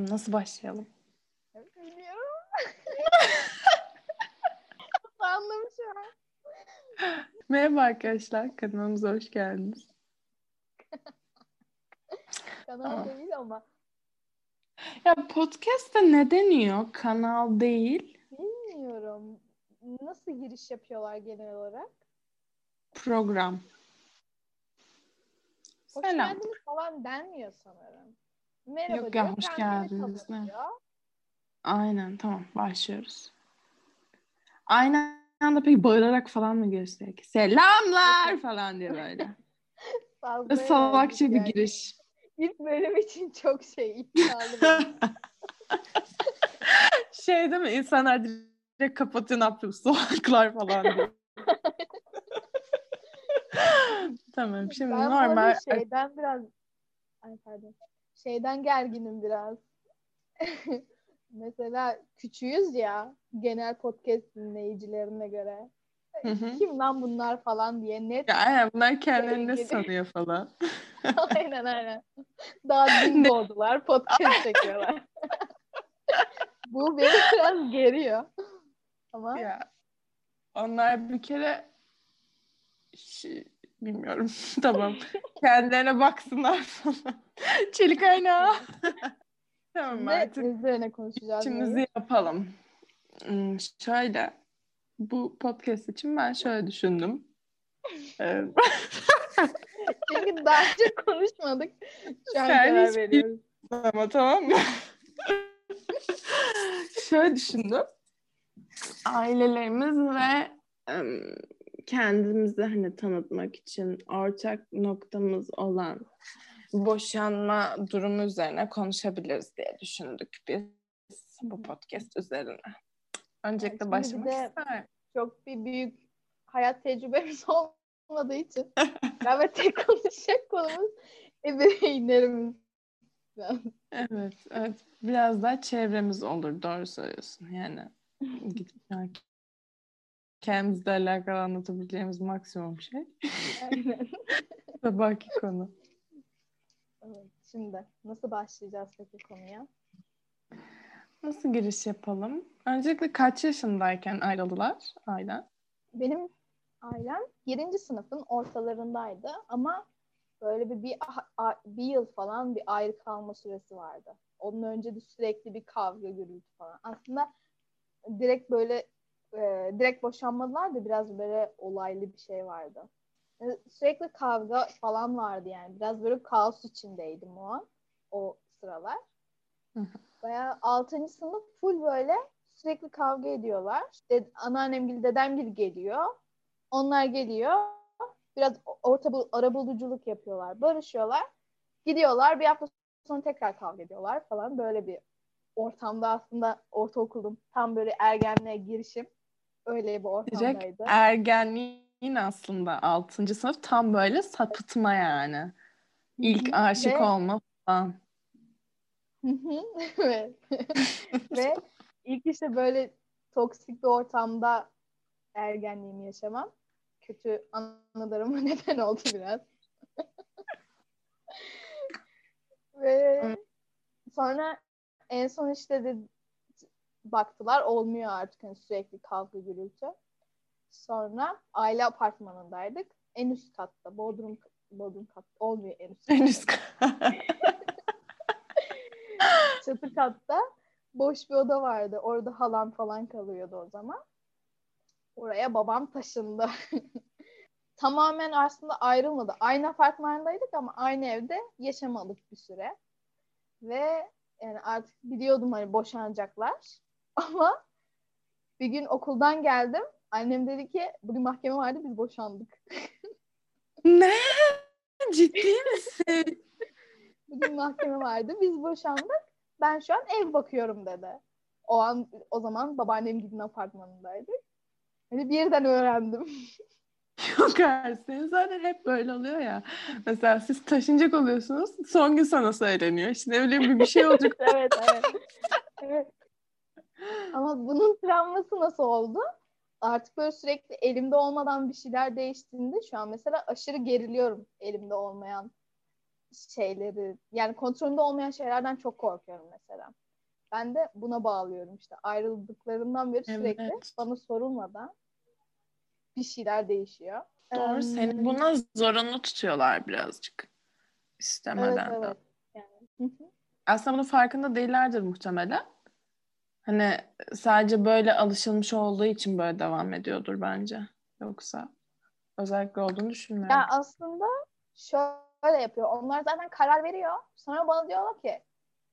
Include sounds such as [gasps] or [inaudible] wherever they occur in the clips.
Tamam nasıl başlayalım? Bilmiyorum. [laughs] Sandım şu an. Merhaba arkadaşlar. Kanalımıza hoş geldiniz. [laughs] Kanal değil ama. Ya podcast'te ne deniyor? Kanal değil. Bilmiyorum. Nasıl giriş yapıyorlar genel olarak? Program. Hoş Selam. geldiniz falan denmiyor sanırım. Merhaba Yok diyor, ya, hoş geldiniz. Aynen tamam başlıyoruz. Aynı anda peki bağırarak falan mı gösterecek? Selamlar falan diye böyle. [laughs] Fazla salakça eğlenceli bir yani. giriş. İlk bölüm için çok şey iddialı. [laughs] şey değil mi? İnsanlar direkt kapatıyor ne yapıyorsun? Salaklar falan diye. [laughs] tamam şimdi ben normal şeyden biraz ay pardon. Şeyden gerginim biraz. [laughs] Mesela küçüğüz ya genel podcast dinleyicilerine göre. Hı hı. Kim lan bunlar falan diye net. Ya aynen bunlar kendilerini ne Sevgili. sanıyor falan. [laughs] aynen aynen. Daha dün Ne- doğdular podcast [laughs] çekiyorlar. Bu beni biraz geriyor. Ama Ya onlar bir kere şey, bilmiyorum [laughs] tamam kendilerine baksınlar falan. [laughs] Çelik aynağı. [laughs] tamam ne artık üzerine konuşacağız. işimizi Melis? yapalım. Hmm, şöyle bu podcast için ben şöyle düşündüm. Ee, Çünkü daha önce konuşmadık. Şu an Sen hiç veriyoruz. ama tamam mı? Şöyle düşündüm. Ailelerimiz ve em, kendimizi hani tanıtmak için ortak noktamız olan boşanma durumu üzerine konuşabiliriz diye düşündük biz bu podcast üzerine. Öncelikle bir başlamak isterim. Çok bir büyük hayat tecrübemiz [laughs] olmadığı için [laughs] galiba tek konuşacak konumuz ebeveynlerimiz. Evet, evet. Biraz daha çevremiz olur. Doğru söylüyorsun. Yani gidip [laughs] yani kendimizle alakalı anlatabileceğimiz maksimum şey. Aynen. [laughs] Sabahki konu. Evet, Şimdi nasıl başlayacağız peki konuya? Nasıl giriş yapalım? Öncelikle kaç yaşındayken ayrıldılar ailen? Benim ailem 7. sınıfın ortalarındaydı ama böyle bir, bir, bir yıl falan bir ayrı kalma süresi vardı. Onun önce de sürekli bir kavga gürültü falan. Aslında direkt böyle e, direkt boşanmadılar da biraz böyle olaylı bir şey vardı. E, sürekli kavga falan vardı yani. Biraz böyle kaos içindeydim o an. O sıralar. Bayağı 6. sınıf full böyle sürekli kavga ediyorlar. İşte anneannem dedemgil geliyor. Onlar geliyor. Biraz orta bul- arabuluculuk yapıyorlar. Barışıyorlar. Gidiyorlar. Bir hafta sonra tekrar kavga ediyorlar falan. Böyle bir ortamda aslında ortaokulum. Tam böyle ergenliğe girişim. Öyle bir Direkt ortamdaydı. ergenliğin aslında 6. sınıf tam böyle sapıtma yani. İlk aşık Ve- olma falan. [laughs] Evet. [laughs] Ve ilk işte böyle toksik bir ortamda ergenliğimi yaşamam kötü anılarıma [laughs] neden oldu biraz. Ve sonra en son işte de baktılar olmuyor artık hani sürekli kavga gürültü. Sonra aile apartmanındaydık. En üst katta Bodrum Bodrum kat olmuyor en üst En üst [laughs] çatı katta boş bir oda vardı. Orada halam falan kalıyordu o zaman. Oraya babam taşındı. [laughs] Tamamen aslında ayrılmadı. Aynı apartmandaydık ama aynı evde yaşamadık bir süre. Ve yani artık biliyordum hani boşanacaklar. Ama bir gün okuldan geldim. Annem dedi ki bugün mahkeme vardı biz boşandık. Ne? Ciddi misin? Bugün mahkeme vardı biz boşandık. Ben şu an ev bakıyorum dedi. O an o zaman babaannem gidin apartmanındaydık. Hani birden öğrendim. Yok. Senin zaten hep böyle oluyor ya. Mesela siz taşınacak oluyorsunuz. Son gün sana söyleniyor. İşte ne bileyim bir, bir şey olacak. [laughs] evet evet. evet. Ama bunun travması nasıl oldu? Artık böyle sürekli elimde olmadan bir şeyler değiştiğinde şu an mesela aşırı geriliyorum elimde olmayan şeyleri yani kontrolünde olmayan şeylerden çok korkuyorum mesela. Ben de buna bağlıyorum işte ayrıldıklarından beri sürekli Evet. bana sorulmadan bir şeyler değişiyor. Doğru. Em, Seni buna zorunlu tutuyorlar birazcık. Evet İstemeden de. evet. Yani. Hı hı. Aslında bunun farkında değillerdir muhtemelen. Hani sadece böyle alışılmış olduğu için böyle devam ediyordur bence. Yoksa özellikle olduğunu düşünmüyorum. Ya aslında şöyle yapıyor. Onlar zaten karar veriyor. Sonra bana diyorlar ki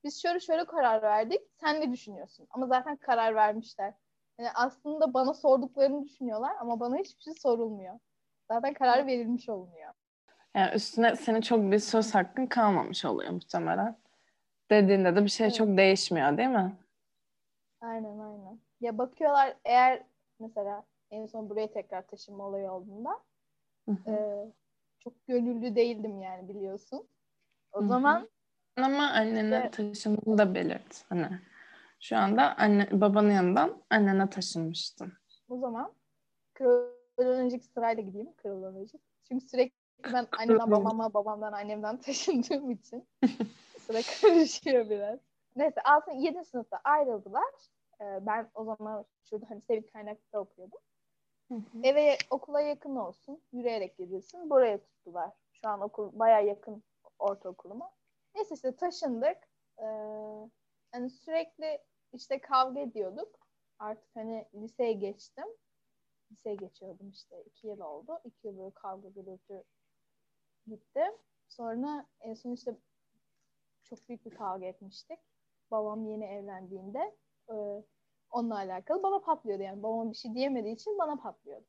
biz şöyle şöyle karar verdik. Sen ne düşünüyorsun? Ama zaten karar vermişler. Yani aslında bana sorduklarını düşünüyorlar ama bana hiçbir şey sorulmuyor. Zaten karar verilmiş olunuyor. Yani üstüne senin çok bir söz hakkın kalmamış oluyor muhtemelen. Dediğinde de bir şey Evet. çok değişmiyor değil mi? Aynen aynen. Ya bakıyorlar eğer mesela en son buraya tekrar taşınma olayı olduğunda e, çok gönüllü değildim yani biliyorsun. O Hı hı. zaman Ama annene Evet. taşındığını da belirt. Hani şu anda anne, babanın yanından annene taşınmıştın. o zaman kronolojik sırayla gideyim kronolojik. Çünkü sürekli ben annemden Kronolojik. babama, babamdan annemden [laughs] taşındığım için sıra karışıyor biraz. Neyse 6. 7. sınıfta ayrıldılar. Ee, ben o zaman şurada hani Sevit Kaynak'ta okuyordum. Eve okula yakın olsun. Yürüyerek gelirsin. Buraya tuttular. Şu an okul baya yakın ortaokuluma. Neyse işte taşındık. Ee, hani sürekli işte kavga ediyorduk. Artık hani liseye geçtim. Liseye geçiyordum işte. iki yıl oldu. İki yıl böyle kavga gürültü gitti. Sonra en son işte çok büyük bir kavga etmiştik. Babam yeni evlendiğinde e, onunla alakalı bana patlıyordu yani. Babam bir şey diyemediği için bana patlıyordu.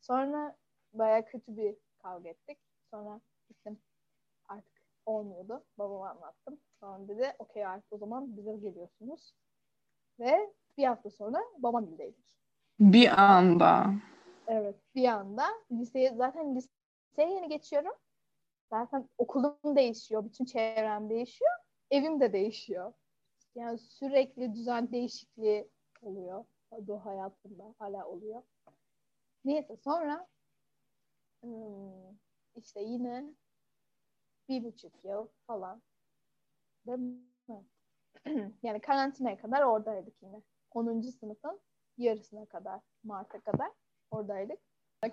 Sonra baya kötü bir kavga ettik. Sonra gittim artık olmuyordu. Babama anlattım. Babam dedi okey artık o zaman bize geliyorsunuz. Ve bir hafta sonra babam gideydik. Bir anda. Evet bir anda liseye zaten liseye yeni geçiyorum. Zaten okulum değişiyor. Bütün çevrem değişiyor. Evim de değişiyor. Yani sürekli düzen değişikliği oluyor. Bu hayatımda hala oluyor. Neyse sonra hmm, işte yine bir buçuk yıl falan değil mi? [clears throat] yani karantinaya kadar oradaydık yine. 10. sınıfın yarısına kadar, Mart'a kadar oradaydık.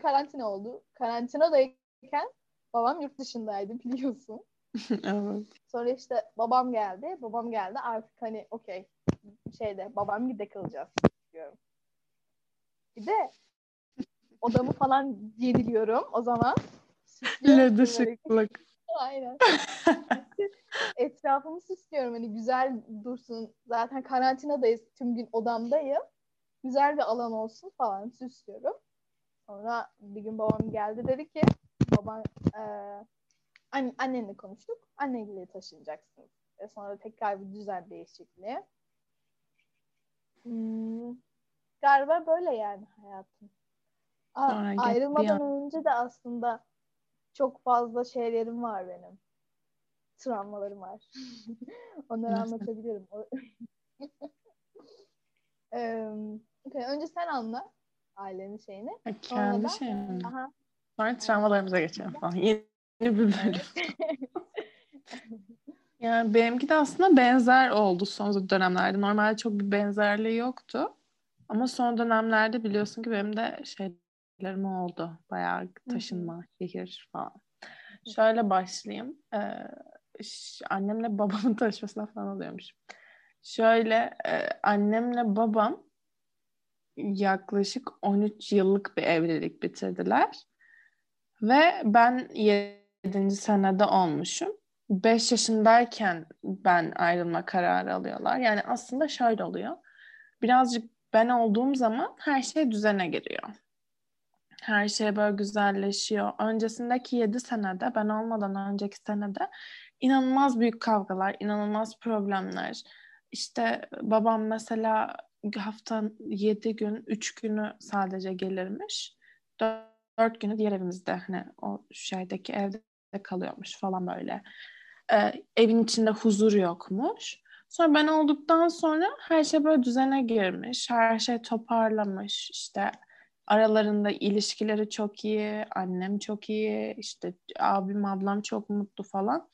Karantina oldu. Karantinadayken babam yurt dışındaydı biliyorsun. [laughs] evet. Sonra işte babam geldi. Babam geldi artık hani okey şeyde babam gide kalacağız diyorum. Bir de [laughs] odamı falan yeniliyorum o zaman. Süslüyorum Led böyle. ışıklık. Aynen. [laughs] Etrafımı süslüyorum hani güzel dursun. Zaten karantinadayız. Tüm gün odamdayım. Güzel bir alan olsun falan süslüyorum. Sonra bir gün babam geldi dedi ki baban e, an, annenle konuştuk. Annenle taşınacaksın. Ve sonra tekrar bir düzen değişikliği. Hmm, galiba böyle yani hayatım. Sonra gitti ayrılmadan önce de aslında çok fazla şeylerim var benim. Travmalarım var. [laughs] Onları anlatabilirim. [laughs] Okay, önce sen anla ailenin şeyini. Kendi aha, Sonra travmalarımıza geçelim falan. Yeni bir bölüm. [laughs] Yani benimki de aslında benzer oldu son dönemlerde. Normalde çok bir benzerliği yoktu. Ama son dönemlerde biliyorsun ki benim de şeylerim oldu. Bayağı taşınma, şehir falan. Şöyle başlayayım. Ee, annemle babamın [laughs] tanışmasına falan oluyormuş. Şöyle e, annemle babam yaklaşık 13 yıllık bir evlilik bitirdiler. Ve ben 7. senede olmuşum. 5 yaşındayken ben ayrılma kararı alıyorlar. Yani aslında şöyle oluyor. Birazcık ben olduğum zaman her şey düzene giriyor. Her şey böyle güzelleşiyor. Öncesindeki 7 senede, ben olmadan önceki senede inanılmaz büyük kavgalar, inanılmaz problemler. İşte babam mesela hafta 7 gün, 3 günü sadece gelirmiş. 4 günü diğer evimizde hani o şeydeki evde kalıyormuş falan böyle. Ee, evin içinde huzur yokmuş. Sonra ben olduktan sonra her şey böyle düzene girmiş. Her şey toparlamış. İşte aralarında ilişkileri çok iyi, annem çok iyi, işte abim ablam çok mutlu falan.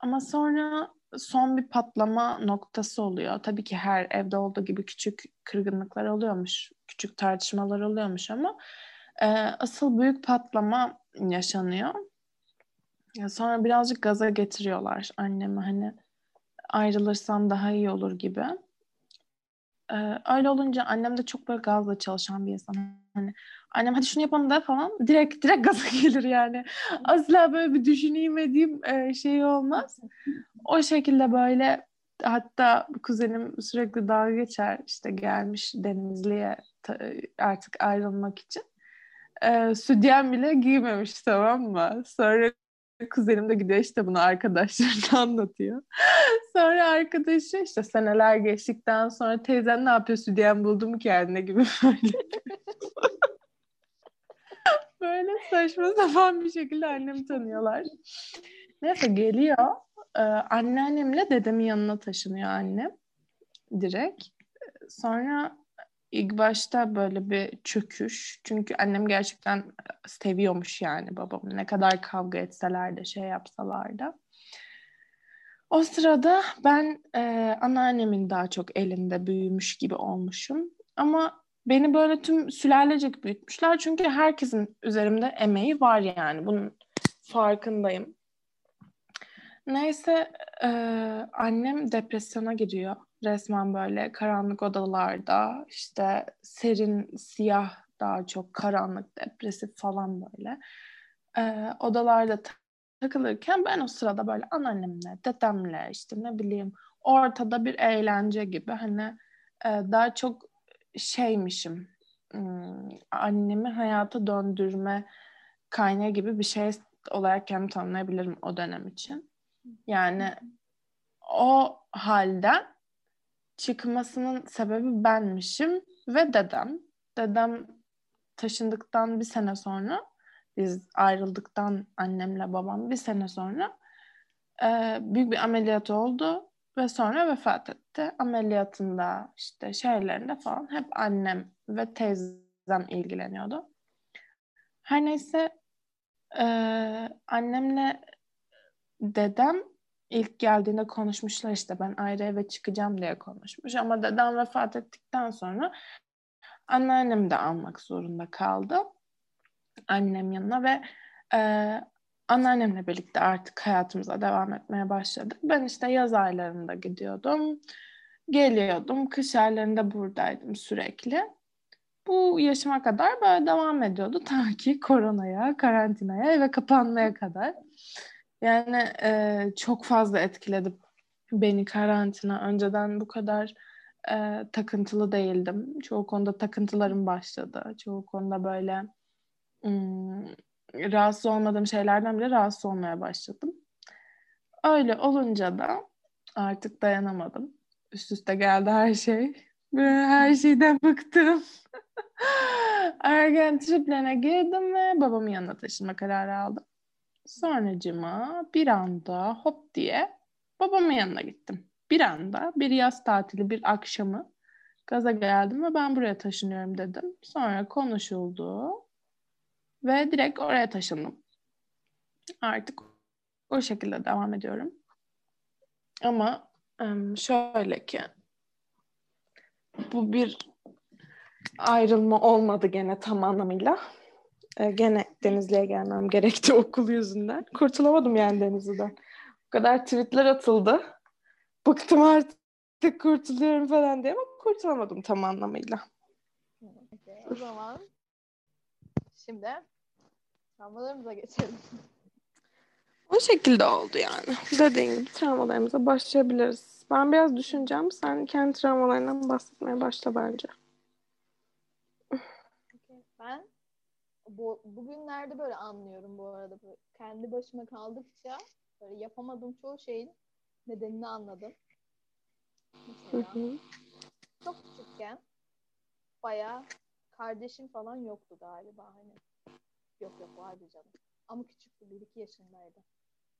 Ama sonra son bir patlama noktası oluyor. Tabii ki her evde olduğu gibi küçük kırgınlıklar oluyormuş, küçük tartışmalar oluyormuş ama e, asıl büyük patlama yaşanıyor. Sonra birazcık gaza getiriyorlar annemi hani ayrılırsam daha iyi olur gibi. Ee, öyle olunca annem de çok böyle gazla çalışan bir insan. Hani annem hadi şunu yapalım da falan direkt direkt gaza [laughs] gelir yani. Asla böyle bir düşüneyim edeyim e, şey olmaz. O şekilde böyle hatta kuzenim sürekli dalga geçer işte gelmiş Denizli'ye artık ayrılmak için. E, sütyen bile giymemiş tamam mı? Sonra kuzenim de gidiyor işte bunu arkadaşlarına anlatıyor. [laughs] sonra arkadaşı işte seneler geçtikten sonra teyzen ne yapıyor diyen buldum kendine gibi [laughs] böyle. böyle saçma sapan bir şekilde annemi tanıyorlar. Neyse geliyor. Ee, anneannemle dedemin yanına taşınıyor annem. Direkt. Sonra ilk başta böyle bir çöküş. Çünkü annem gerçekten seviyormuş yani babamı. Ne kadar kavga etseler de şey yapsalar da. O sırada ben e, anneannemin daha çok elinde büyümüş gibi olmuşum. Ama beni böyle tüm sülalecek büyütmüşler. Çünkü herkesin üzerimde emeği var yani. Bunun farkındayım. Neyse e, annem depresyona giriyor resmen böyle karanlık odalarda işte serin siyah daha çok karanlık depresif falan böyle e, odalarda takılırken ben o sırada böyle anneannemle dedemle işte ne bileyim ortada bir eğlence gibi hani e, daha çok şeymişim hmm, annemi hayata döndürme kaynağı gibi bir şey olarak kendimi tanımlayabilirim o dönem için. Yani o halden çıkmasının sebebi benmişim ve dedem. Dedem taşındıktan bir sene sonra biz ayrıldıktan annemle babam bir sene sonra e, büyük bir ameliyat oldu ve sonra vefat etti. Ameliyatında işte şeylerinde falan hep annem ve teyzem ilgileniyordu. Her neyse e, annemle dedem ilk geldiğinde konuşmuşlar işte ben ayrı eve çıkacağım diye konuşmuş ama dedem vefat ettikten sonra anneannem de almak zorunda kaldı annem yanına ve e, anneannemle birlikte artık hayatımıza devam etmeye başladık. Ben işte yaz aylarında gidiyordum, geliyordum, kış aylarında buradaydım sürekli. Bu yaşıma kadar böyle devam ediyordu ta ki koronaya, karantinaya, eve kapanmaya kadar. Yani e, çok fazla etkiledi beni karantina. Önceden bu kadar e, takıntılı değildim. Çoğu konuda takıntılarım başladı. Çoğu konuda böyle ım, rahatsız olmadığım şeylerden bile rahatsız olmaya başladım. Öyle olunca da artık dayanamadım. Üst üste geldi her şey. Her şeyden bıktım. [laughs] Ergen triplerine girdim ve babamın yanına taşınma kararı aldım. Sonracıma bir anda hop diye babamın yanına gittim. Bir anda bir yaz tatili bir akşamı gaza geldim ve ben buraya taşınıyorum dedim. Sonra konuşuldu ve direkt oraya taşındım. Artık o şekilde devam ediyorum. Ama şöyle ki bu bir ayrılma olmadı gene tam anlamıyla. E, gene Denizli'ye gelmem gerekti [laughs] okul yüzünden. Kurtulamadım yani Denizli'den. O kadar tweetler atıldı. Bıktım artık kurtuluyorum falan diye ama kurtulamadım tam anlamıyla. Okay, o zaman şimdi travmalarımıza geçelim. O şekilde oldu yani. Dediğin gibi travmalarımıza başlayabiliriz. Ben biraz düşüneceğim. Sen kendi travmalarından bahsetmeye başla bence. Okay, ben bu, bugünlerde böyle anlıyorum bu arada. Böyle kendi başıma kaldıkça böyle yapamadığım çoğu şeyin nedenini anladım. Mesela hı hı. çok küçükken bayağı kardeşim falan yoktu galiba hani. Yok yok vardı canım. Ama küçüktü. 1-2 yaşındaydı.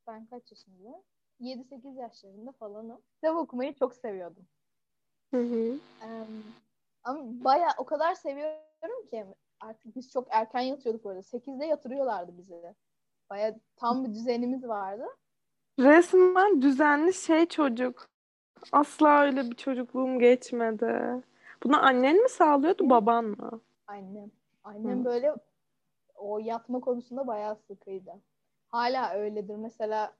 Ben kaç yaşındayım? 7-8 yaşlarında falanım. Kitap okumayı çok seviyordum. Hı hı. Um, ama bayağı o kadar seviyorum ki artık biz çok erken yatıyorduk orada. 8'de yatırıyorlardı bizi. Baya tam bir düzenimiz vardı. Resmen düzenli şey çocuk. Asla öyle bir çocukluğum geçmedi. Bunu annen mi sağlıyordu, baban mı? Annem. Annem Hı. böyle o yatma konusunda bayağı sıkıydı. Hala öyledir. Mesela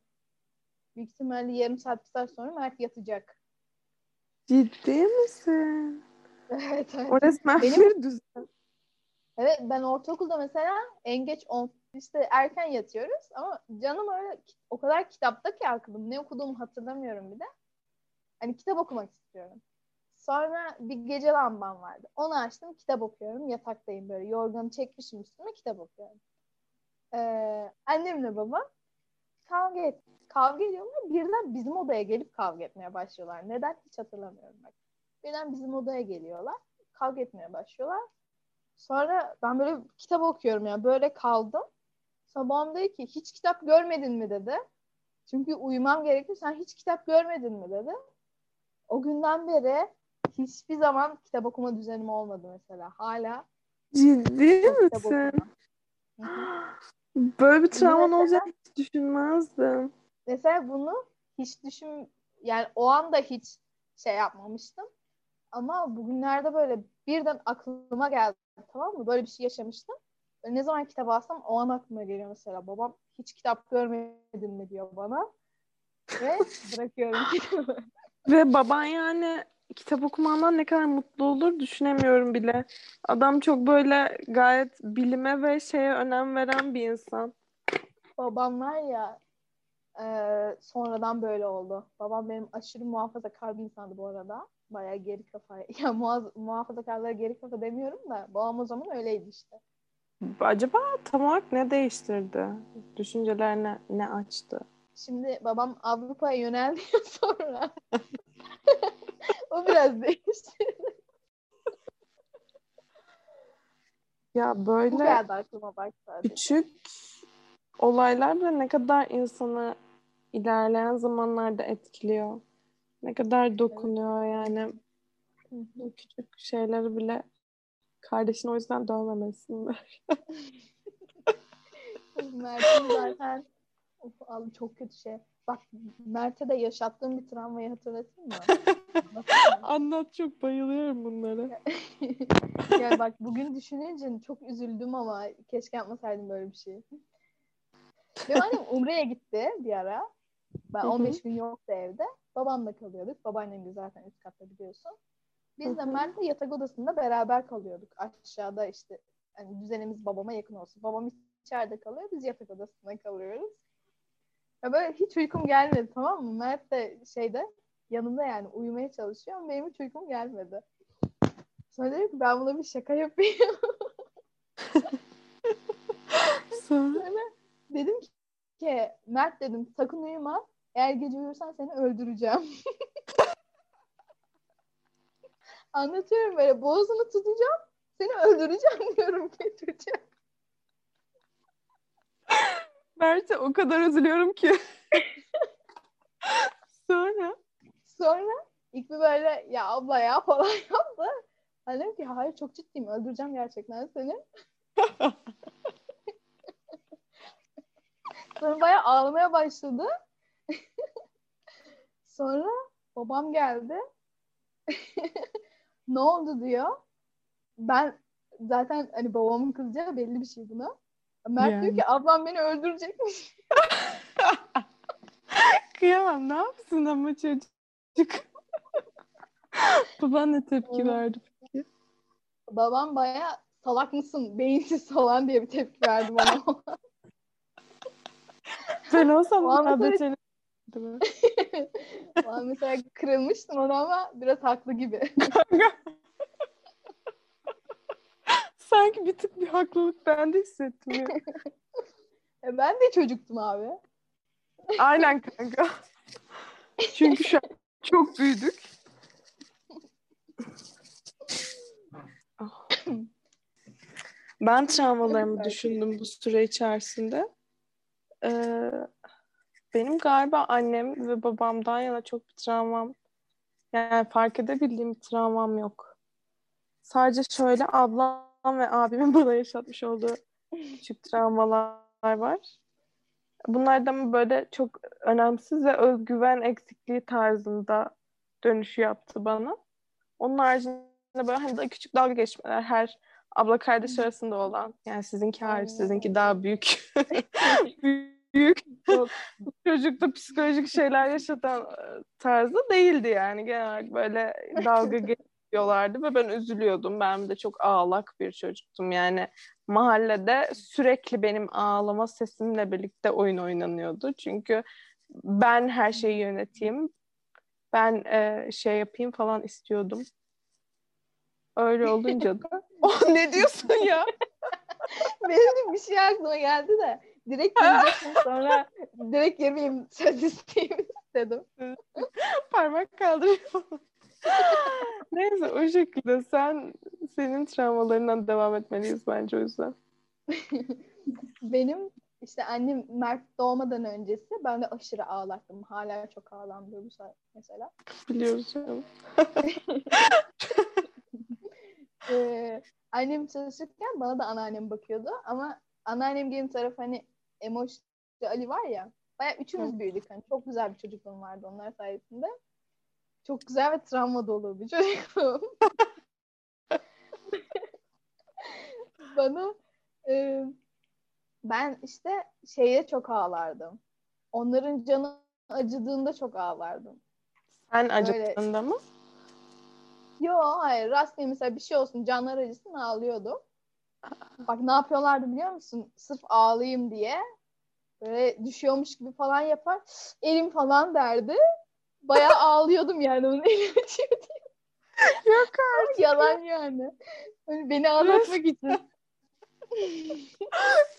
büyük ihtimalle yarım saat bir saat sonra Mert yatacak. Ciddi misin? [laughs] Evet, evet. O resmen Benim- bir düzen. Evet ben ortaokulda mesela en geç 10 işte erken yatıyoruz ama canım öyle o kadar kitapta ki aklım ne okuduğumu hatırlamıyorum bir de. Hani kitap okumak istiyorum. Sonra bir gece lambam vardı. Onu açtım kitap okuyorum. Yataktayım böyle yorganı çekmişim üstüme kitap okuyorum. Ee, annemle babam kavga et, kavga ediyorlar. Birden bizim odaya gelip kavga etmeye başlıyorlar. Neden hiç hatırlamıyorum bak. Birden bizim odaya geliyorlar. Kavga etmeye başlıyorlar. Sonra ben böyle kitap okuyorum ya böyle kaldım. Sabahım dedi ki hiç kitap görmedin mi dedi. Çünkü uyumam gerekiyor. Sen hiç kitap görmedin mi dedi. O günden beri hiçbir zaman kitap okuma düzenim olmadı mesela. Hala Ciddi misin? Böyle bir travman olacak hiç düşünmezdim. Mesela bunu hiç düşün yani o anda hiç şey yapmamıştım. Ama bugünlerde böyle birden aklıma geldi tamam mı? Böyle bir şey yaşamıştım. Böyle ne zaman kitap alsam o an aklıma geliyor mesela. Babam hiç kitap görmedin mi diyor bana. Ve [laughs] bırakıyorum kitabı. Ve baban yani kitap okumandan ne kadar mutlu olur düşünemiyorum bile. Adam çok böyle gayet bilime ve şeye önem veren bir insan. Babam var ya e, sonradan böyle oldu. Babam benim aşırı muhafazakar bir insandı bu arada. Bayağı geri kafa. [laughs] Ya muhaz- muhafazakarlara geri kafa demiyorum da babam o zaman öyleydi işte. Acaba tam olarak ne değiştirdi? Düşüncelerine ne açtı? Şimdi babam Avrupa'ya yöneldi [laughs] sonra. [laughs] o biraz değişti. Ya Bu böyle geldi aklıma bak sadece. küçük olaylar da ne kadar insanı ilerleyen zamanlarda etkiliyor. Ne kadar dokunuyor yani. Hı hı. Bu küçük şeyleri bile kardeşin o yüzden dövmemesin. [laughs] Mert'in zaten of, abi çok kötü şey. Bak Mert'e de yaşattığım bir travmayı hatırlatayım mı? [laughs] Anlat çok bayılıyorum bunlara. [laughs] ya bak bugün düşününce çok üzüldüm ama keşke yapmasaydım böyle bir şey. Benim annem Umre'ye gitti bir ara. Ben Hı hı. 15 gün yoktu evde. Babamla kalıyorduk. Babaannem de zaten üst katta biliyorsun. Biz de. Mert'le yatak odasında beraber kalıyorduk. Aşağıda işte hani düzenimiz babama yakın olsun. Babam içeride kalıyor. Biz yatak odasında kalıyoruz. Ya böyle hiç uykum gelmedi tamam mı? Mert de şeyde yanımda yani uyumaya çalışıyor ama benim hiç uykum gelmedi. Sonra dedim ki ben buna bir şaka yapayım. [laughs] Sonra dedim ki Mert dedim sakın uyuma. Eğer gece uyursan seni öldüreceğim. [laughs] Anlatıyorum böyle boğazını tutacağım. Seni öldüreceğim [laughs] diyorum getireceğim. Mert'e o kadar üzülüyorum ki. [laughs] Sonra Sonra ilk bir böyle ya abla ya falan yaptı. Ben dedim ki hayır çok ciddiyim öldüreceğim gerçekten seni. Sonra bayağı ağlamaya başladı. Sonra babam geldi. [laughs] ne oldu diyor. Ben zaten hani babamın kızacağı belli bir şey buna. Mert diyor Yani. ki ablam beni öldürecekmiş. [laughs] kıyamam ne yapsın ama çocuk. [laughs] Baban ne tepki verdi? Babam bayağı salak mısın beyinsiz falan diye bir tepki verdi bana. Ben olsam O an mesela- çene- Ben mesela kırılmıştım ona ama biraz haklı gibi. [laughs] Sanki bir tık bir haklılık ben de hissettim ya. [laughs] E ben de çocuktum abi. Aynen kanka. Çünkü şu an çok büyüdük. Ah. Ben travmalarımı düşündüm bu süre içerisinde. Ee, benim galiba annem ve babamdan yana çok bir travmam yani fark edebildiğim bir travmam yok. Sadece şöyle ablam ve abimin [laughs] bana yaşatmış olduğu küçük travmalar var. Bunlardan böyle çok önemsiz ve özgüven eksikliği tarzında dönüşü yaptı bana. Onun haricinde böyle hani da küçük dalga geçmeler her abla kardeş arasında olan yani sizinki hariç sizinki daha büyük büyük [laughs] [laughs] çocukta psikolojik şeyler yaşatan e, tarzı değildi yani. Genel olarak böyle dalga geçiyorlardı ve ben üzülüyordum. Ben de çok ağlak bir çocuktum. Yani mahallede sürekli benim ağlama sesimle birlikte oyun oynanıyordu. Çünkü ben her şeyi yöneteyim ben e, şey yapayım falan istiyordum. Öyle olunca da. [laughs] [laughs] oh, ne diyorsun ya? Benim bir şey aklıma geldi de direkt sonra direkt girmeyeyim söz isteyeyim dedim. [laughs] Parmak kaldırıyor. [laughs] Neyse o şekilde sen senin travmalarından devam etmeliyiz bence o yüzden. [laughs] Benim işte annem Mert doğmadan öncesi ben de aşırı ağlaktım. Hala çok ağlamdır bu mesela. Biliyoruz canım. ee, annem çalışırken bana da anneannem bakıyordu ama anneannem gelin tarafı hani Emoş Ali var ya baya üçümüz Hı. büyüdük. Hani çok güzel bir çocukluğum vardı onlar sayesinde. Çok güzel ve travma dolu bir çocukluğum. [laughs] bana e, ben işte şeye çok ağlardım. Onların canı acıdığında çok ağlardım. Sen acıttığında mı? Yo hayır rastgele mesela bir şey olsun canlar acısın ağlıyordum. Bak ne yapıyorlardı biliyor musun? Sırf ağlayayım diye böyle düşüyormuş gibi falan yapar. Elim falan derdi. Bayağı [laughs] ağlıyordum yani onun elim acıyor diye. Yok artık. Yalan yani. Hani beni ağlatmak için. [laughs]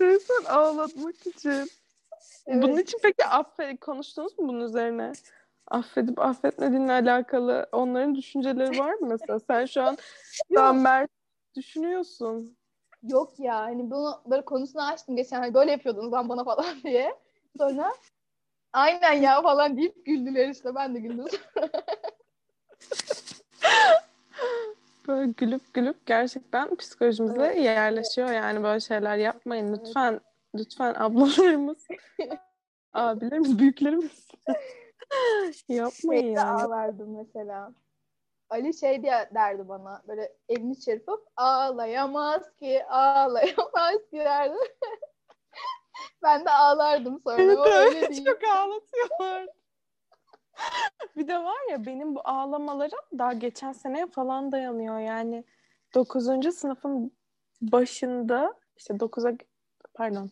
Resmen ağlatmak için. Evet. Bunun için peki affet konuştunuz mu bunun üzerine? affedip affetmediğinle alakalı onların düşünceleri var mı mesela? Sen şu an daha Mert düşünüyorsun. Yok ya hani bunu böyle konusunu açtım geçen hani böyle yapıyordunuz lan bana falan [laughs] diye. Sonra aynen ya falan deyip güldüler işte ben de güldüm. [laughs] böyle gülüp gülüp gerçekten psikolojimize evet. yerleşiyor yani böyle şeyler yapmayın lütfen lütfen ablalarımız [laughs] abilerimiz büyüklerimiz Yapmayın Şeyde yani. ağlardım mesela. Ali şey diye derdi bana böyle elini çırpıp ağlayamaz ki ağlayamaz ki derdi. [laughs] ben de ağlardım sonra. Evet, o öyle değil. Çok ağlatıyorlar. [laughs] bir de var ya benim bu ağlamalarım daha geçen seneye falan dayanıyor. Yani 9. sınıfın başında işte 9'a pardon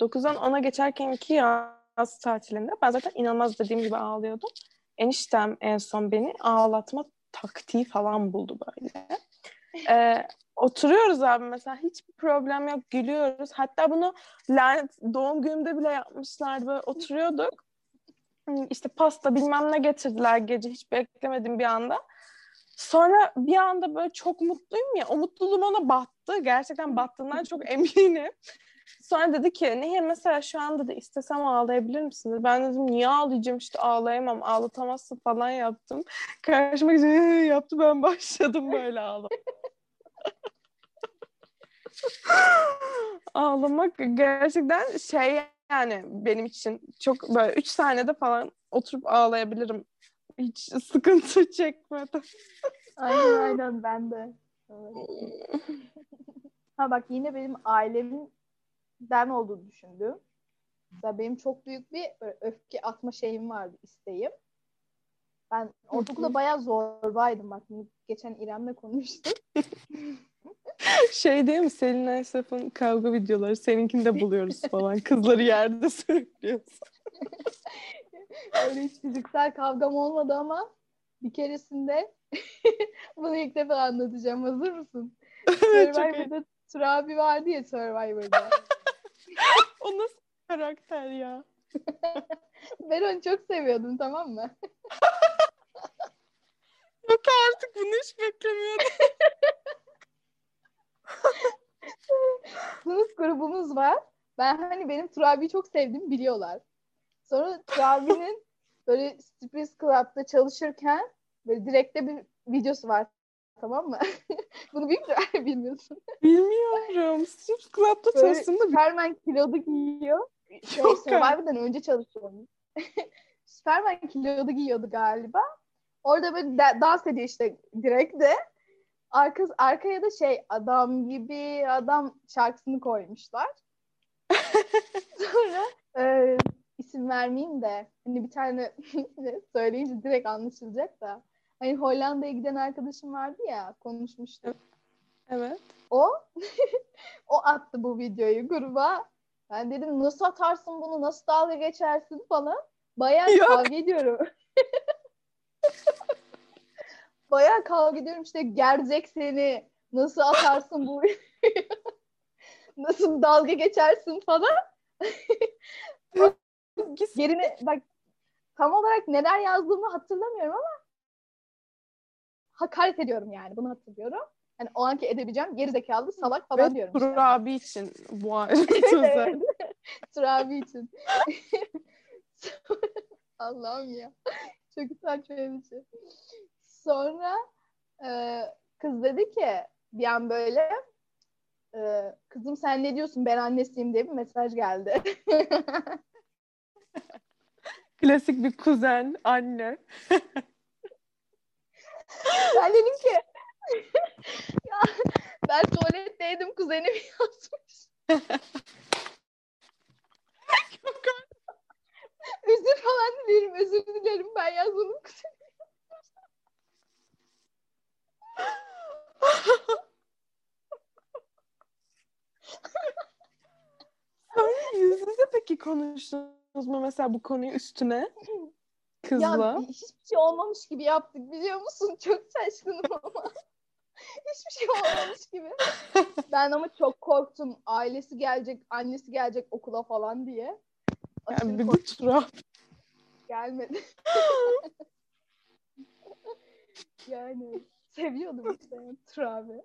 9'dan 10'a geçerken iki ya yaz tatilinde ben zaten inanılmaz dediğim gibi ağlıyordum. Eniştem en son beni ağlatma taktiği falan buldu böyle. Ee, oturuyoruz abi mesela hiçbir problem yok gülüyoruz. Hatta bunu lanet doğum günümde bile yapmışlardı böyle oturuyorduk. İşte pasta bilmem ne getirdiler gece hiç beklemedim bir anda. Sonra bir anda böyle çok mutluyum ya o mutluluğum ona battı. Gerçekten battığından çok eminim. Sonra dedi ki Nehir mesela şu anda da istesem ağlayabilir misiniz? Ben dedim niye ağlayacağım işte ağlayamam ağlatamazsın falan yaptım. Karşıma güzel yaptı ben [laughs] başladım böyle ağlamak. [laughs] Ağlamak gerçekten şey yani benim için çok böyle üç saniyede falan oturup ağlayabilirim. Hiç sıkıntı [laughs] çekmeden. aynen aynen ben de. Ha bak yine benim ailemin ben olduğunu düşündüm. Mesela benim çok büyük bir öfke atma şeyim vardı, isteğim. Ben ortaokulda bayağı zorbaydım. Bak geçen İrem'le konuştuk. [laughs] şey değil mi Selin Aysaf'ın kavga videoları seninkini de buluyoruz [laughs] falan. Kızları yerde sürüklüyoruz. [laughs] Öyle hiç fiziksel kavgam olmadı ama bir keresinde bunu ilk defa anlatacağım. Hazır mısın? Survivor'da Turabi vardı ya Survivor'da. O nasıl karakter ya? [laughs] ben onu çok seviyordum tamam mı? [laughs] Yok artık bunu hiç beklemiyordum. [laughs] Sınıf grubumuz var. Ben hani benim Turabi'yi çok sevdiğimi biliyorlar. Sonra Turabi'nin böyle Sürpriz Club'da çalışırken böyle direkte bir videosu var tamam mı? [laughs] Bunu ihtimalle bilmiyorsun. Bilmiyorum. Strip Club'da Böyle çalıştım da Superman kilodu giyiyor. Şey, Çok Survivor'dan önce çalışıyorum. [laughs] Superman kilodu giyiyordu galiba. Orada böyle de- dans ediyor işte direkt de. Arka, arkaya da şey adam gibi adam şarkısını koymuşlar. [laughs] Sonra e, isim vermeyeyim de hani bir tane söyleyince direkt anlaşılacak da. Hani Hollanda'ya giden arkadaşım vardı ya konuşmuştuk. Evet. O [laughs] o attı bu videoyu gruba. Ben dedim nasıl atarsın bunu nasıl dalga geçersin falan. Bayağı Yok. kavga ediyorum. [laughs] Bayağı kavga ediyorum işte gerzek seni nasıl atarsın bu [laughs] nasıl dalga geçersin falan. Yerine bak tam olarak neler yazdığımı hatırlamıyorum ama hakaret ediyorum yani bunu hatırlıyorum. Hani o anki edebileceğim geri zekalı salak falan Ve diyorum. Tur işte. [laughs] abi için bu ayrıntı özel. Turabi için. [laughs] Allah'ım ya. Çok saçma bir şey. Sonra e, kız dedi ki bir an böyle e, kızım sen ne diyorsun ben annesiyim diye bir mesaj geldi. [laughs] Klasik bir kuzen, anne. [laughs] ben dedim ki [laughs] ya, ben tuvaletteydim kuzenim yazmış. [laughs] özür falan dilerim özür dilerim ben yazmadım kuzenim. Sonra yüz yüze peki konuştunuz mu mesela bu konuyu üstüne? Kızla. Ya hiçbir şey olmamış gibi yaptık biliyor musun? [laughs] Çok şaşkınım ama. [laughs] hiçbir şey olmamış gibi. [laughs] Ben ama çok korktum. Ailesi gelecek, annesi gelecek okula falan diye. Aşırı yani bir abi. Gelmedi. yani seviyordum işte yani.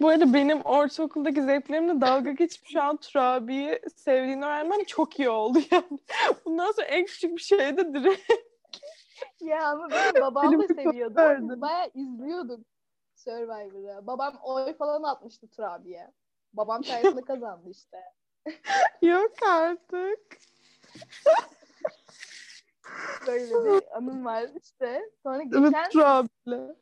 Bu arada benim ortaokuldaki zevklerimle dalga geçip şu an Tur abiyi sevdiğini öğrenmem çok iyi oldu yani. [laughs] Bundan sonra en küçük bir şeyde direkt. Ya ama benim babam da seviyordu. Biz bayağı izliyorduk Survivor'ı. Babam oy falan atmıştı Tur abiye. Babam sayesinde kazandı işte. [laughs] Yok artık. Böyle bir anım var işte. Sonra Evet geçen Tur abiyle.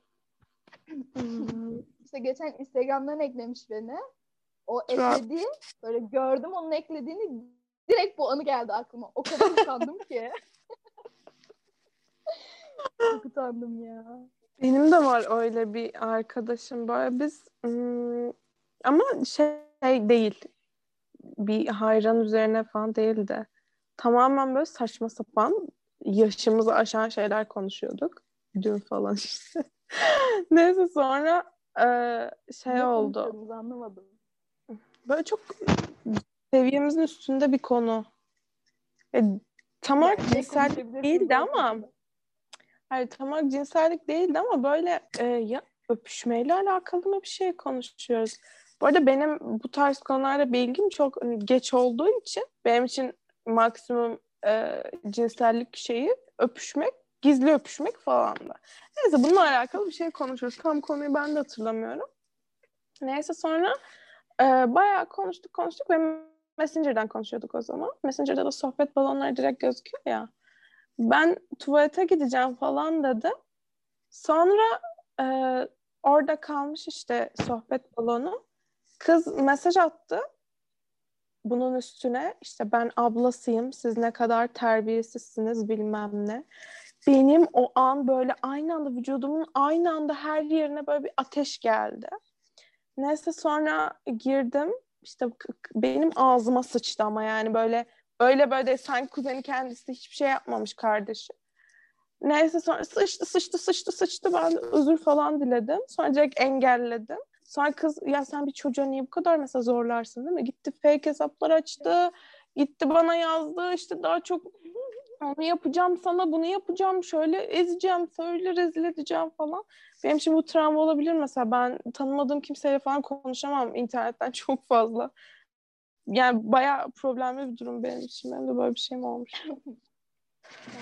[laughs] işte geçen Instagram'dan eklemiş beni. O Trump. ekledi. Böyle gördüm onun eklediğini. Direkt bu anı geldi aklıma. O kadar utandım ki. [laughs] Çok utandım ya. Benim de var öyle bir arkadaşım. Böyle biz ım, ama şey değil. Bir hayran üzerine falan değil de tamamen böyle saçma sapan yaşımızı aşan şeyler konuşuyorduk. Dün falan işte. [laughs] Neyse sonra e, şey Ne oldu. anlamadım. Böyle çok seviyemizin üstünde bir konu. E, tam olarak Yani cinsellik değildi ama? Hayır tam olarak cinsellik değildi ama böyle e, ya öpüşmeyle alakalı mı bir şey konuşuyoruz. Bu arada benim bu tarz konularda bilgim çok hani, geç olduğu için benim için maksimum e, cinsellik şeyi öpüşmek, gizli öpüşmek falan da. Neyse bununla alakalı bir şey konuşuyoruz. Tam konuyu ben de hatırlamıyorum. Neyse sonra e, bayağı konuştuk konuştuk ve Messenger'dan konuşuyorduk o zaman. Messenger'da da sohbet balonları direkt gözüküyor ya. Ben tuvalete gideceğim falan dedi. Sonra e, orada kalmış işte sohbet balonu. Kız mesaj attı. Bunun üstüne işte ben ablasıyım. Siz ne kadar terbiyesizsiniz bilmem ne. Benim o an böyle aynı anda vücudumun aynı anda her yerine böyle bir ateş geldi. Neyse sonra girdim. İşte benim ağzıma sıçtı ama yani böyle öyle böyle. Sanki kuzeni kendisi hiçbir şey yapmamış kardeşi. Neyse sonra sıçtı sıçtı sıçtı sıçtı ben özür falan diledim. Sonra direkt engelledim. Sonra kız ya sen bir çocuğa niye bu kadar mesela zorlarsın değil mi? Gitti fake hesaplar açtı. Gitti bana yazdı işte daha çok onu yapacağım sana bunu yapacağım şöyle ezeceğim şöyle rezil edeceğim falan. Benim için bu travma olabilir mesela ben tanımadığım kimseyle falan konuşamam internetten [laughs] çok fazla. Yani bayağı problemli bir durum benim için. Benim de böyle bir şeyim olmuş.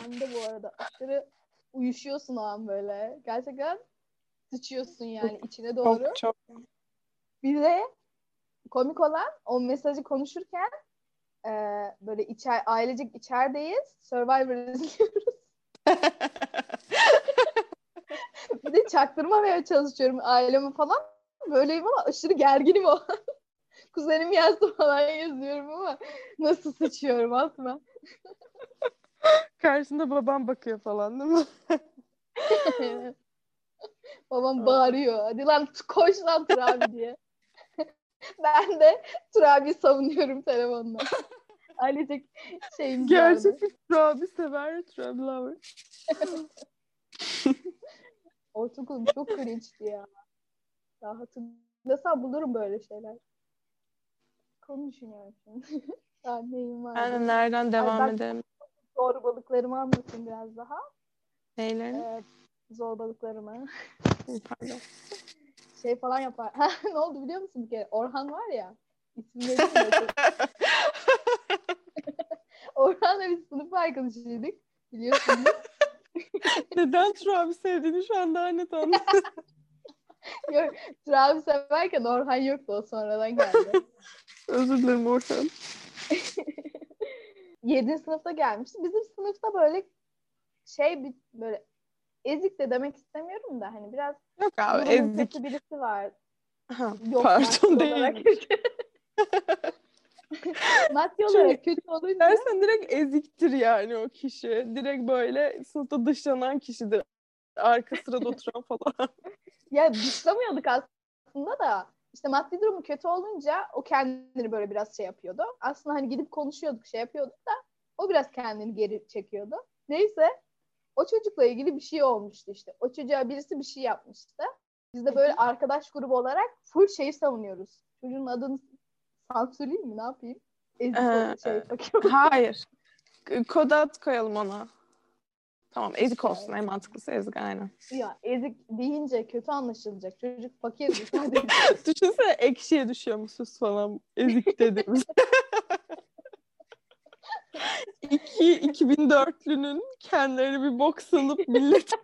Ben de bu arada aşırı uyuşuyorsun o an böyle. Gerçekten sıçıyorsun yani içine doğru. Çok çok. Bir de komik olan o mesajı konuşurken e, böyle içer, ailecek içerideyiz. Survivor izliyoruz. [laughs] bir de çaktırmamaya çalışıyorum ailemi falan. Böyleyim ama aşırı gerginim o. [laughs] Kuzenim yazdı falan yazıyorum ama nasıl sıçıyorum atma. [laughs] Karşında babam bakıyor falan değil mi? Babam bağırıyor. Hadi lan koş lan Turabi diye. [laughs] ben de Turabi'yi savunuyorum telefonla. [laughs] Ailecek vardı. Gerçek bir Turabi sever, Turabi lover. [laughs] Ortaokulum çok cringe'di ya. Daha hatırlasam bulurum böyle şeyler. Konu düşünüyorum şimdi. Daha neyim var? Ben de nereden devam ben- edelim? Zorbalıklarımı anlatayım biraz daha. Neylerini? Ee, zorbalıklarımı. Pardon. Şey falan yapar. [laughs] ne oldu biliyor musun bir kere? Orhan var ya. İsmini bilmiyorum. [laughs] [laughs] Orhan'la biz sınıf arkadaşıydık. Biliyorsun. değil mi? Neden Turabi sevdiğini şu anda net anladım. Yok, Travi severken Orhan yoktu. O sonradan geldi. Özür dilerim Orhan. 7. sınıfta gelmişti. Bizim sınıfta böyle şey bir böyle ezik de demek istemiyorum da hani biraz Yok abi ezik. birisi var. Ha, Yok, pardon olarak değil. [laughs] maddi olarak kötü olunca Dersen direkt eziktir yani o kişi. Direkt böyle sınıfta dışlanan kişidir. Arka sırada oturan [laughs] falan. ya dışlamıyorduk aslında da işte maddi durumu kötü olunca o kendini böyle biraz şey yapıyordu. Aslında hani gidip konuşuyorduk şey yapıyorduk da o biraz kendini geri çekiyordu. Neyse o çocukla ilgili bir şey olmuştu işte. O çocuğa birisi bir şey yapmıştı. Biz de böyle arkadaş grubu olarak full şeyi savunuyoruz. Çocuğun adını sansürleyeyim mi ne yapayım? Ezik Ee, şey bakıyorum. [laughs] Hayır. K- Kod ad koyalım ona. Tamam ezik olsun en mantıklısı ezik aynen. Ya ezik deyince kötü anlaşılacak. Çocuk fakir. [laughs] Düşünsene ekşiye düşüyormuşuz falan ezik dediğimiz. [laughs] İki 2004'lünün kendileri bir bok sanıp [laughs] millet [laughs]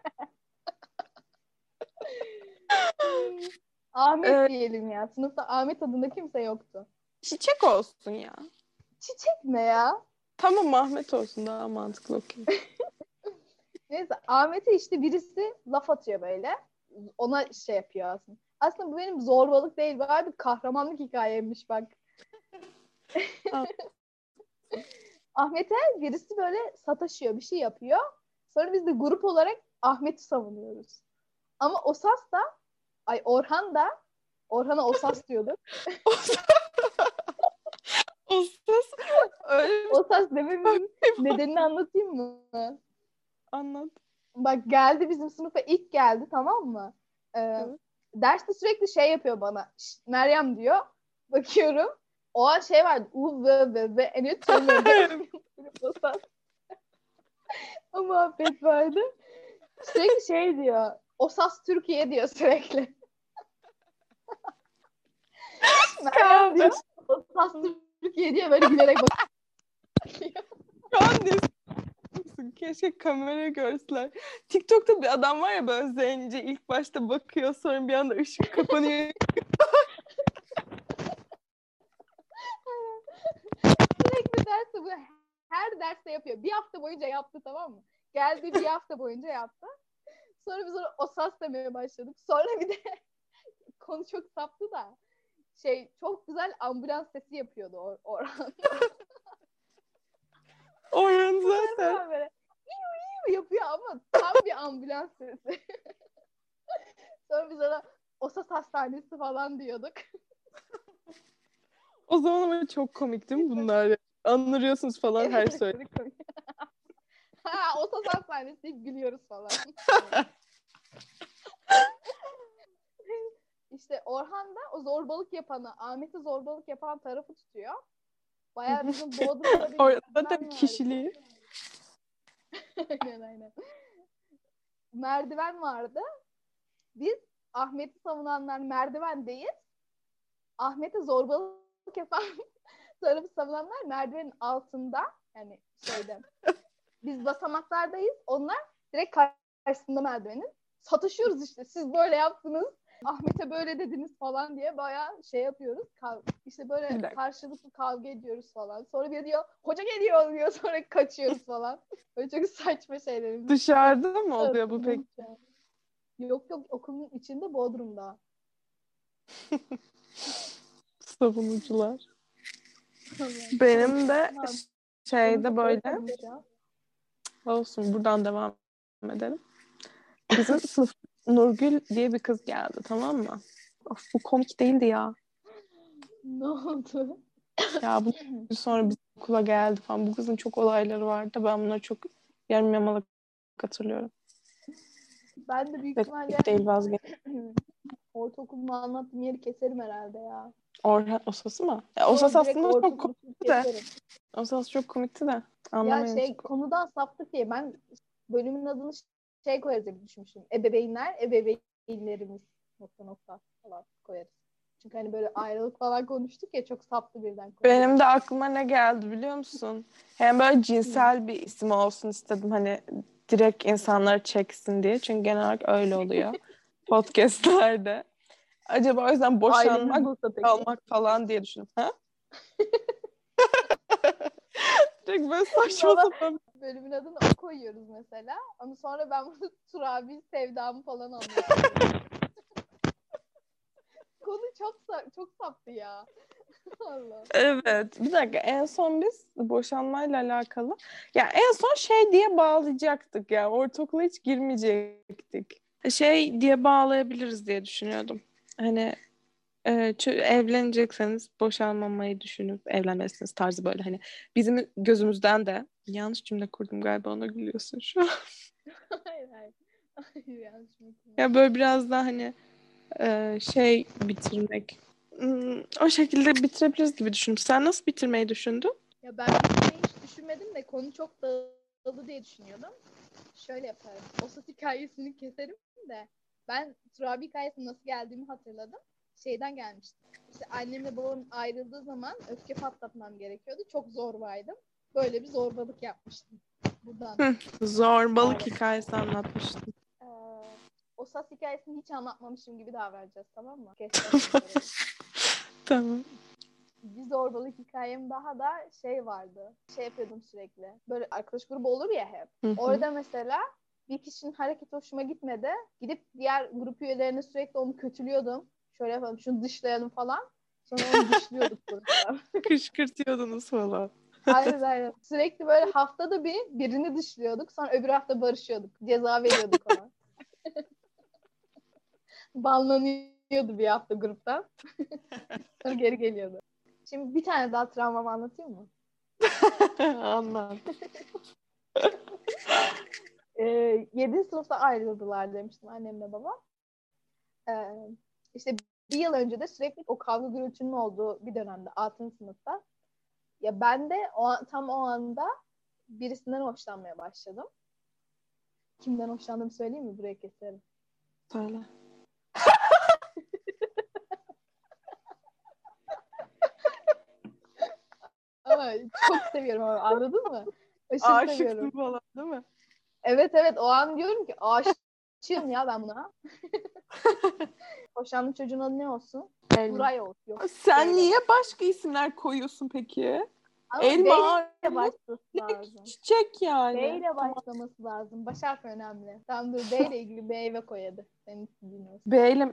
Ahmet Evet. diyelim ya. Sınıfta Ahmet adında kimse yoktu. çiçek olsun ya. Çiçek ne ya? Tamam Ahmet olsun daha mantıklı okey. [laughs] Neyse Ahmet'e işte birisi laf atıyor böyle. Ona şey yapıyor aslında. Aslında bu benim zorbalık değil. Bu bir kahramanlık hikayeymiş bak. Ahmet'e birisi böyle sataşıyor, bir şey yapıyor. Sonra biz de grup olarak Ahmet'i savunuyoruz. Ama Osas da, ay Orhan da, Orhan'a Osas diyorduk. [laughs] Ustas öyle Osas dememin nedenini anlatayım mı? anlat. Bak geldi bizim sınıfa ilk geldi tamam mı? Ee, Evet. derste sürekli şey yapıyor bana. "Şşt, Meryem diyor. Bakıyorum. O an şey vardı. U, V, V, V. En [laughs] [laughs] O muhabbet vardı. Sürekli şey diyor. Osas Türkiye diyor sürekli. [laughs] Meryem diyor. Osas Türkiye diye böyle gülerek bakıyor. Şu an diyorsun, Keşke kamera görseler. TikTok'ta bir adam var ya böyle zenci ilk başta bakıyor sonra bir anda ışık kapanıyor. Derste bu her derste yapıyor. Bir hafta boyunca yaptı tamam mı? Geldi bir [laughs] hafta boyunca yaptı. Sonra biz ona osas demeye başladık. Sonra bir de [laughs] konu çok saptı da şey çok güzel ambulans sesi yapıyordu Or Orhan. [laughs] Orhan zaten. Böyle iyu iyu yapıyor ama tam bir ambulans sesi. Sonra biz ona Osas Hastanesi falan diyorduk. O zaman ama çok komik değil mi bunlar? Anlıyorsunuz falan her söyle. [laughs] ha Osas Hastanesi deyip gülüyoruz falan. [laughs] İşte Orhan da o zorbalık yapanı, Ahmet'i zorbalık yapan tarafı tutuyor. Bayağı bizim [laughs] Bodrum'da bir merdiven kişiliği. aynen aynen. Merdiven vardı. Biz Ahmet'i savunanlar merdivendeyiz. Ahmet'e zorbalık yapan tarafı savunanlar merdivenin altında. Yani şeyde. [laughs] Biz basamaklardayız. Onlar direkt karşısında merdivenin. satışıyoruz işte. Siz böyle yaptınız. Ahmet'e böyle dediniz falan diye bayağı şey yapıyoruz. Kav- işte böyle karşılıklı kavga ediyoruz falan. Sonra bir diyor hoca geliyor diyor sonra kaçıyoruz falan. Böyle çok saçma şeylerimiz. Dışarıda mı oluyor bu peki? Yok yok okulun içinde Bodrum'da. [laughs] Savunucular. Benim de şeyde böyle olsun buradan devam edelim. Bizim [laughs] sınıf Nurgül diye bir kız geldi tamam mı? Of, bu komik değildi ya. Ne oldu? Ya bu [laughs] sonra bizim okula geldi falan. Bu kızın çok olayları vardı. Ben bunları çok yarım yamalak hatırlıyorum. Ben de büyük ihtimalle değil vazgeç. [laughs] ortaokulunu anlattığım yeri keserim herhalde ya. Orhan Osası mı? Ya, Osas aslında çok komikti de. Osas çok komikti de. Ya Anlamayın. şey konudan saptık diye ben bölümün adını şey koyarız diye düşünmüştüm. Ebeveynler, ebeveynlerimiz nokta nokta falan koyarız. Çünkü hani böyle ayrılık falan konuştuk ya çok saptı birden. konu. Benim de aklıma ne geldi biliyor musun? Hem böyle cinsel bir isim olsun istedim hani direkt insanları çeksin diye. Çünkü genel olarak öyle oluyor [laughs] podcastlerde. Acaba o yüzden boşanmak, kalmak falan diye düşündüm. Ha? [laughs] direkt böyle saçma sapan. Bölümün adını o koyuyoruz mesela. Ama sonra ben bunu [laughs] Turabi sevdamı falan anlatıyorum. Konu çok çok saptı ya. [laughs] Allah. Evet. Bir dakika en son biz boşanmayla alakalı. Ya en son şey diye bağlayacaktık ya. Ortaokula hiç girmeyecektik. Şey diye bağlayabiliriz diye düşünüyordum. Hani e, evlenecekseniz boşanmamayı düşünüp evlenmesiniz tarzı böyle hani bizim gözümüzden de yanlış cümle kurdum galiba ona gülüyorsun şu an. [laughs] hayır hayır. Hayır yanlış mı? Ya böyle biraz daha hani e, şey bitirmek o şekilde bitirebiliriz gibi düşündüm. Sen nasıl bitirmeyi düşündün? Ya ben bitirmeyi hiç düşünmedim de konu çok dağıldı diye düşünüyordum. Şöyle yaparım. O hikayesini keserim de ben Turabi hikayesinin nasıl geldiğimi hatırladım. Şeyden gelmişti. İşte annemle babam ayrıldığı zaman öfke patlatmam gerekiyordu. Çok zorbaydım. Böyle bir zorbalık yapmıştım. Buradan. Zorbalık Evet. hikayesi anlatmıştın. Ee, o sas hikayesini hiç anlatmamışım gibi davranacağız tamam mı? Kesin. [laughs] Tamam. bir zorbalık hikayem daha da şey vardı. Şey yapıyordum sürekli. Böyle arkadaş grubu olur ya hep. Hı hı. Orada mesela bir kişinin hareketi hoşuma gitmedi. Gidip diğer grup üyelerine sürekli onu kötülüyordum. Şöyle yapalım, şunu dışlayalım falan. Sonra onu dışlıyorduk grupta. [laughs] Kışkırtıyordunuz falan. aynen aynen. Sürekli böyle haftada bir birini dışlıyorduk. Sonra öbür hafta barışıyorduk. Ceza veriyorduk ona. [laughs] Banlanıyordu bir hafta gruptan. [laughs] Sonra geri geliyordu. Şimdi bir tane daha travmamı anlatayım mı? [laughs] Anlat. [laughs] Ee, 7. sınıfta ayrıldılar demiştim annemle babam. Ee, işte bir yıl önce de sürekli o kavga gürültünün olduğu bir dönemde 6. sınıfta. Ya ben de o an- tam o anda birisinden hoşlanmaya başladım. Kimden hoşlandığımı söyleyeyim mi? Buraya keserim. Söyle. Ama çok seviyorum ama anladın mı? Aşırı seviyorum. Aşıksın falan değil mi? Evet evet o an diyorum ki aşığım ya ben buna. [laughs] Hoşlandığım çocuğun adı ne olsun? Buray olsun. Yok. Sen Böyle. niye başka isimler koyuyorsun peki? Ama Elma, ile başlaması lazım. Çiçek yani. B ile başlaması lazım. Baş harfi önemli. Tamam dur B ile ilgili B ve koy hadi. Senin olsun. B ile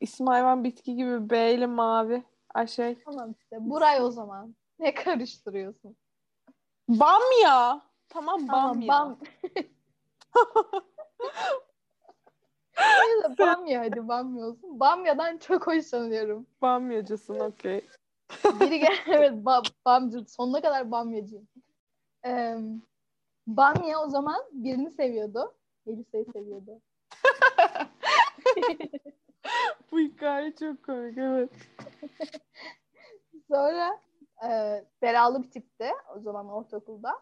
isim hayvan bitki gibi B ile mavi. Ay şey. Tamam işte. Buray o zaman. Ne karıştırıyorsun? Bamya. Tamam Tamam bamya. bam. [laughs] Bamya hadi Bamya olsun. Bamya'dan çok hoşlanıyorum. Bamyacısın okey. Biri gel [laughs] evet ba Bamcı. Sonuna kadar Bamyacıyım. Ee, Bamya o zaman birini seviyordu. Melisa'yı seviyordu. [laughs] Bu hikaye çok komik evet. Sonra e, belalı bir tipti o zaman ortaokulda.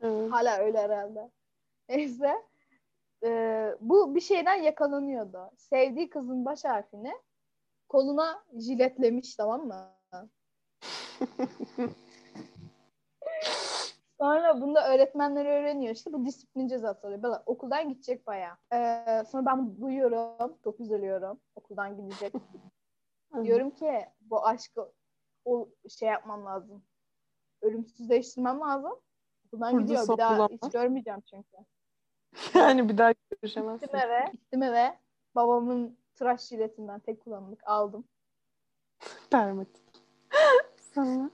evet. Hala öyle herhalde. Neyse. E, bu bir şeyden yakalanıyordu. Sevdiği kızın baş harfini koluna jiletlemiş tamam mı? [laughs] Sonra bunda öğretmenler öğreniyor işte bu disiplin cezası oluyor. Böyle okuldan gidecek bayağı. Ee, sonra ben duyuyorum. Çok üzülüyorum. Okuldan gidecek. [laughs] Diyorum ki bu aşkı o şey yapmam lazım. Ölümsüzleştirmem lazım. Okuldan Kurdu gidiyor. Bir daha hiç görmeyeceğim çünkü. [laughs] Yani bir daha görüşemezsin. Gittim eve. Gittim eve. Babamın tıraş jiletinden tek kullanımlık aldım. [laughs] Permatik. [laughs] Sonra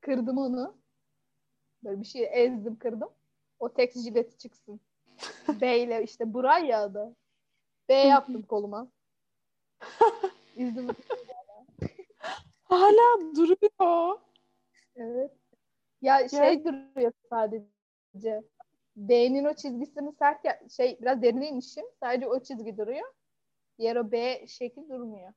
Kırdım onu. Böyle bir şey ezdim kırdım. O tek jileti çıksın. B ile işte Buray ya adı. B yaptım koluma. İzdim. Hala duruyor. Evet. Ya şey duruyor sadece. B'nin o çizgisini sert ya, şey biraz derine. Sadece o çizgi duruyor. Diğer o B şekil durmuyor.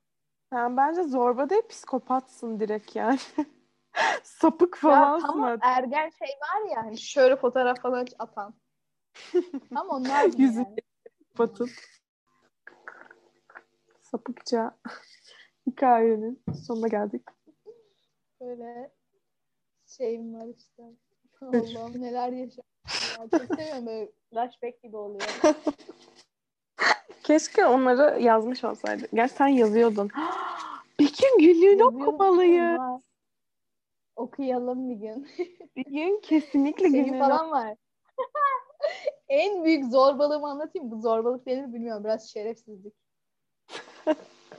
Sen bence zorba değil psikopatsın direkt yani. [laughs] Sapık Ya falansın. tam hatta. ergen şey var ya hani şöyle fotoğraf falan atan. [laughs] Tam onlar gibi Yüzü yani. batıp sapıkça hikayenin sonuna geldik. Böyle şeyim var işte. Allah'ım neler yaşadım. Ya. Çok [laughs] seviyorum böyle flashback gibi oluyor. Keşke onları yazmış olsaydı. Gerçi sen yazıyordun. [gasps] Bir gün günlüğünü okumalıyız. Okuyalım bir gün. [laughs] Bir gün kesinlikle Şeyi günlüğünü falan var. [laughs] en büyük zorbalığımı anlatayım. Bu zorbalık denir mi bilmiyorum. Biraz şerefsizlik.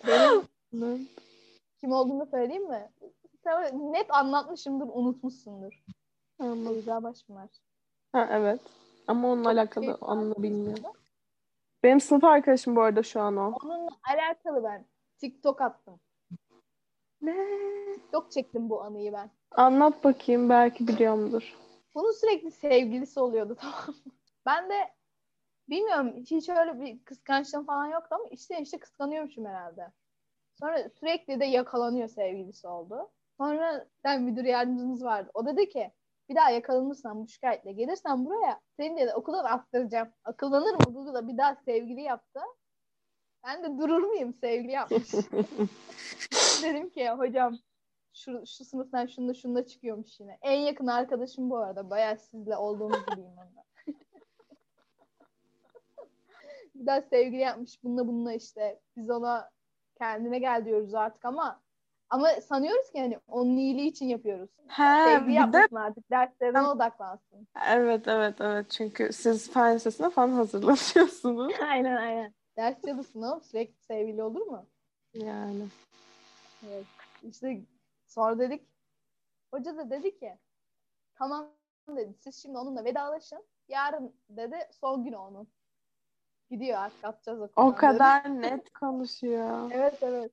Benim kim olduğunu söyleyeyim mi? Sen net anlatmışımdır, unutmuşsundur. Anladım. Beyza Başpınar. Ha, evet. Ama onunla alakalı keyifli anını bilmiyorum. Benim sınıf arkadaşım bu arada şu an o. Onunla alakalı ben TikTok attım. Ne? TikTok çektim bu anıyı ben. Anlat bakayım belki biliyorumdur. Bunun sürekli sevgilisi oluyordu [laughs] tamam mı? Ben de bilmiyorum hiç öyle bir kıskançlığım falan yoktu ama işte işte kıskanıyormuşum herhalde. Sonra sürekli de yakalanıyor sevgilisi oldu. Sonra ben müdür yardımcımız vardı. O dedi ki bir daha yakalanırsan bu şikayetle gelirsen buraya seni dedi okuldan attıracağım. Akıllanır mı Google'da bir daha sevgili yaptı. Ben de durur muyum sevgili yapmış. [laughs] Dedim ki hocam şu, şu sınıftan şunda şunda çıkıyormuş yine. En yakın arkadaşım bu arada. Bayağı sizle olduğumuz gibiyim onunla. [laughs] bir daha sevgili yapmış bununla bununla işte. Biz ona kendine gel diyoruz artık ama ama sanıyoruz ki hani onun iyiliği için yapıyoruz. Ha, Sevgi bir de yapmasın artık. Derslerine odaklansın. evet evet evet çünkü siz fen lisesine falan hazırlanıyorsunuz. [laughs] aynen aynen. Ders çalışsın oğlum. Sürekli sevgili olur mu? Yani. Evet. İşte sonra dedik hoca da dedi ki tamam dedi siz şimdi onunla vedalaşın. Yarın dedi son günü onun. Gidiyor artık atacağız O dedi. kadar [laughs] net konuşuyor. Evet evet.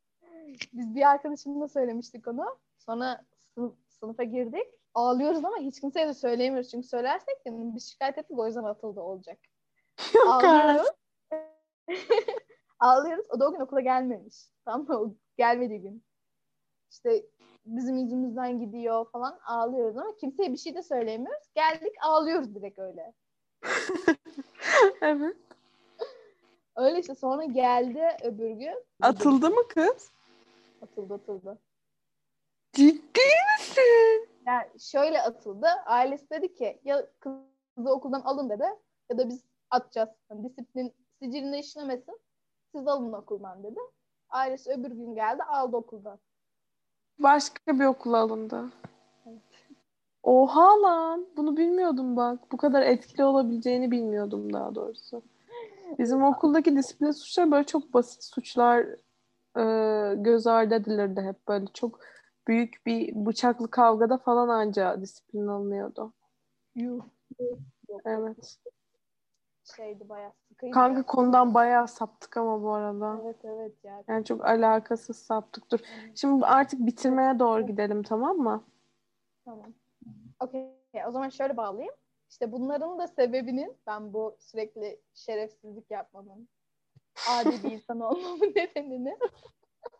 Biz bir arkadaşımla söylemiştik onu. Sonra sınıf, sınıfa girdik. Ağlıyoruz ama hiç kimseye de söyleyemiyoruz. Çünkü söylersek de biz şikayet ettik o yüzden atıldı olacak. Yok. Ağlıyoruz. [laughs] Ağlıyoruz. O da o gün okula gelmemiş. Tamam mı? O gelmediği gün. İşte bizim yüzümüzden gidiyor falan ağlıyoruz ama kimseye bir şey de söyleyemiyoruz. Geldik ağlıyoruz direkt öyle. [laughs] evet. Öyle işte sonra geldi öbür gün. Atıldı mı kız? Atıldı atıldı. Ciddi misin? Yani şöyle atıldı. Ailesi dedi ki ya kızı okuldan alın dedi ya da biz atacağız. Yani disiplin siciline işlemesin. Siz alın okuldan dedi. Ailesi öbür gün geldi aldı okuldan. Başka bir okula alındı. Oha lan. Bunu bilmiyordum bak. Bu kadar etkili olabileceğini bilmiyordum daha doğrusu. Bizim okuldaki disiplin suçları böyle çok basit suçlar e, göz ardı edilirdi hep böyle çok büyük bir bıçaklı kavgada falan anca disiplin alınıyordu. Yuh. Yok, Evet. şeydi bayağı sıkıydı. Kanka konudan bayağı saptık ama bu arada. Evet evet ya. Yani çok alakasız saptık. Dur. Şimdi artık bitirmeye doğru gidelim tamam mı? Tamam. Okey. O zaman şöyle bağlayayım. İşte bunların da sebebinin ben bu sürekli şerefsizlik yapmamın, adi bir insan olmamın [laughs] nedenini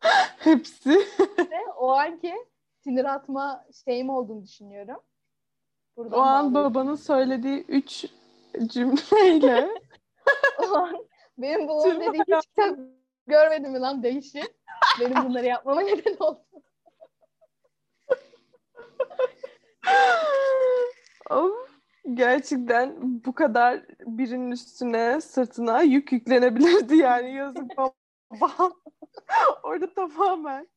[laughs] Hepsi. ve o anki sinir atma şeyim olduğunu düşünüyorum. Buradan O an babanın söylediği üç cümleyle [laughs] O an benim babam Tüm dedi hiç kitap görmedin mi lan değişi. Benim bunları yapmama neden oldu. Of, gerçekten bu kadar birinin üstüne sırtına yük yüklenebilirdi yani yazık [laughs] babam. [laughs] Orada tamamen.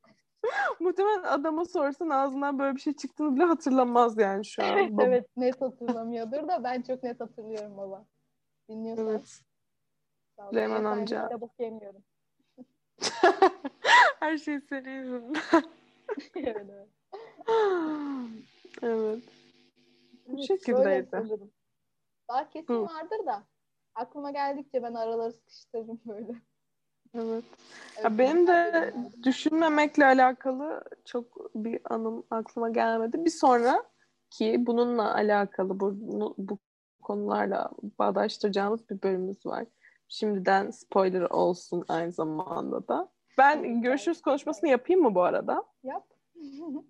Muhtemelen adama sorsan ağzından böyle bir şey çıktığını bile hatırlamaz yani şu an. Bab- evet net hatırlamıyordur da ben çok net hatırlıyorum baba. Dinliyorsan. Evet. Süleyman amca. Kitap okuyamıyorum. [laughs] Her şey senin yüzünden. evet evet. Bu Evet, şekildeydi. Daha kesin Hı. vardır da aklıma geldikçe ben araları sıkıştırırım böyle. Evet. Evet, [laughs] Ya benim de düşünmemekle alakalı çok bir anım aklıma gelmedi. Bir sonraki bununla alakalı bu, bu konularla bağdaştıracağımız bir bölümümüz var. Şimdiden spoiler olsun aynı zamanda da. Ben görüşürüz konuşmasını yapayım mı bu arada? Yap. [laughs]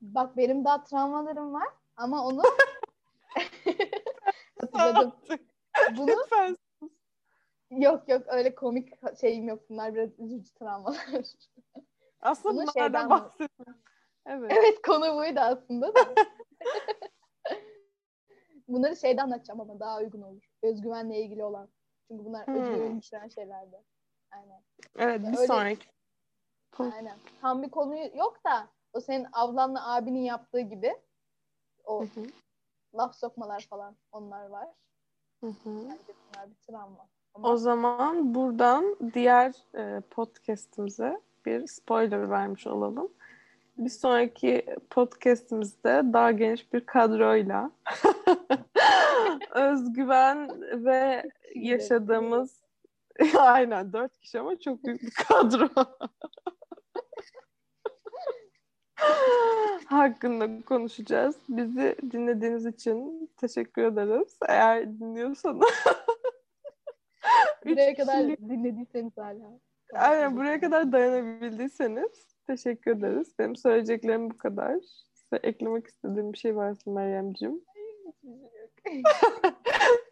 Bak benim daha travmalarım var ama onu [laughs] hatırladım. Bunu Lütfen. yok yok öyle komik şeyim yok. Bunlar biraz üzücü travmalar. Aslında Bunu bunlardan. Evet. evet konu buydu aslında da. [laughs] Bunları şeyden anlatacağım ama daha uygun olur. Özgüvenle ilgili olan. Çünkü bunlar Hmm. özgüveni düşüren şeylerdi. Aynen. Evet bir Öyle- sonraki. Aynen. Tam bir konu yok da o senin ablanla abinin yaptığı gibi o Hı hı, laf sokmalar falan onlar var. hı hı. Bence bunlar bir travma. Ama O zaman buradan diğer e, podcast'imize bir spoiler vermiş olalım. Bir sonraki podcast'imizde daha geniş bir kadroyla [laughs] özgüven ve yaşadığımız [laughs] aynen dört kişi ama çok büyük bir kadro [laughs] hakkında konuşacağız. Bizi dinlediğiniz için teşekkür ederiz. Eğer dinliyorsanız [laughs] buraya kadar dinlediyseniz hala. Aynen buraya kadar dayanabildiyseniz teşekkür ederiz. Benim söyleyeceklerim bu kadar. Size eklemek istediğim bir şey varsa Meryem'ciğim. [laughs]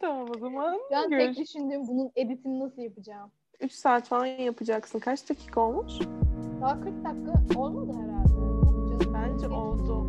tamam o zaman. Ben tek Görüş. düşündüğüm bunun editini nasıl yapacağım. 3 saat falan yapacaksın. Kaç dakika olmuş? Daha 40 dakika olmadı herhalde. Bence oldu.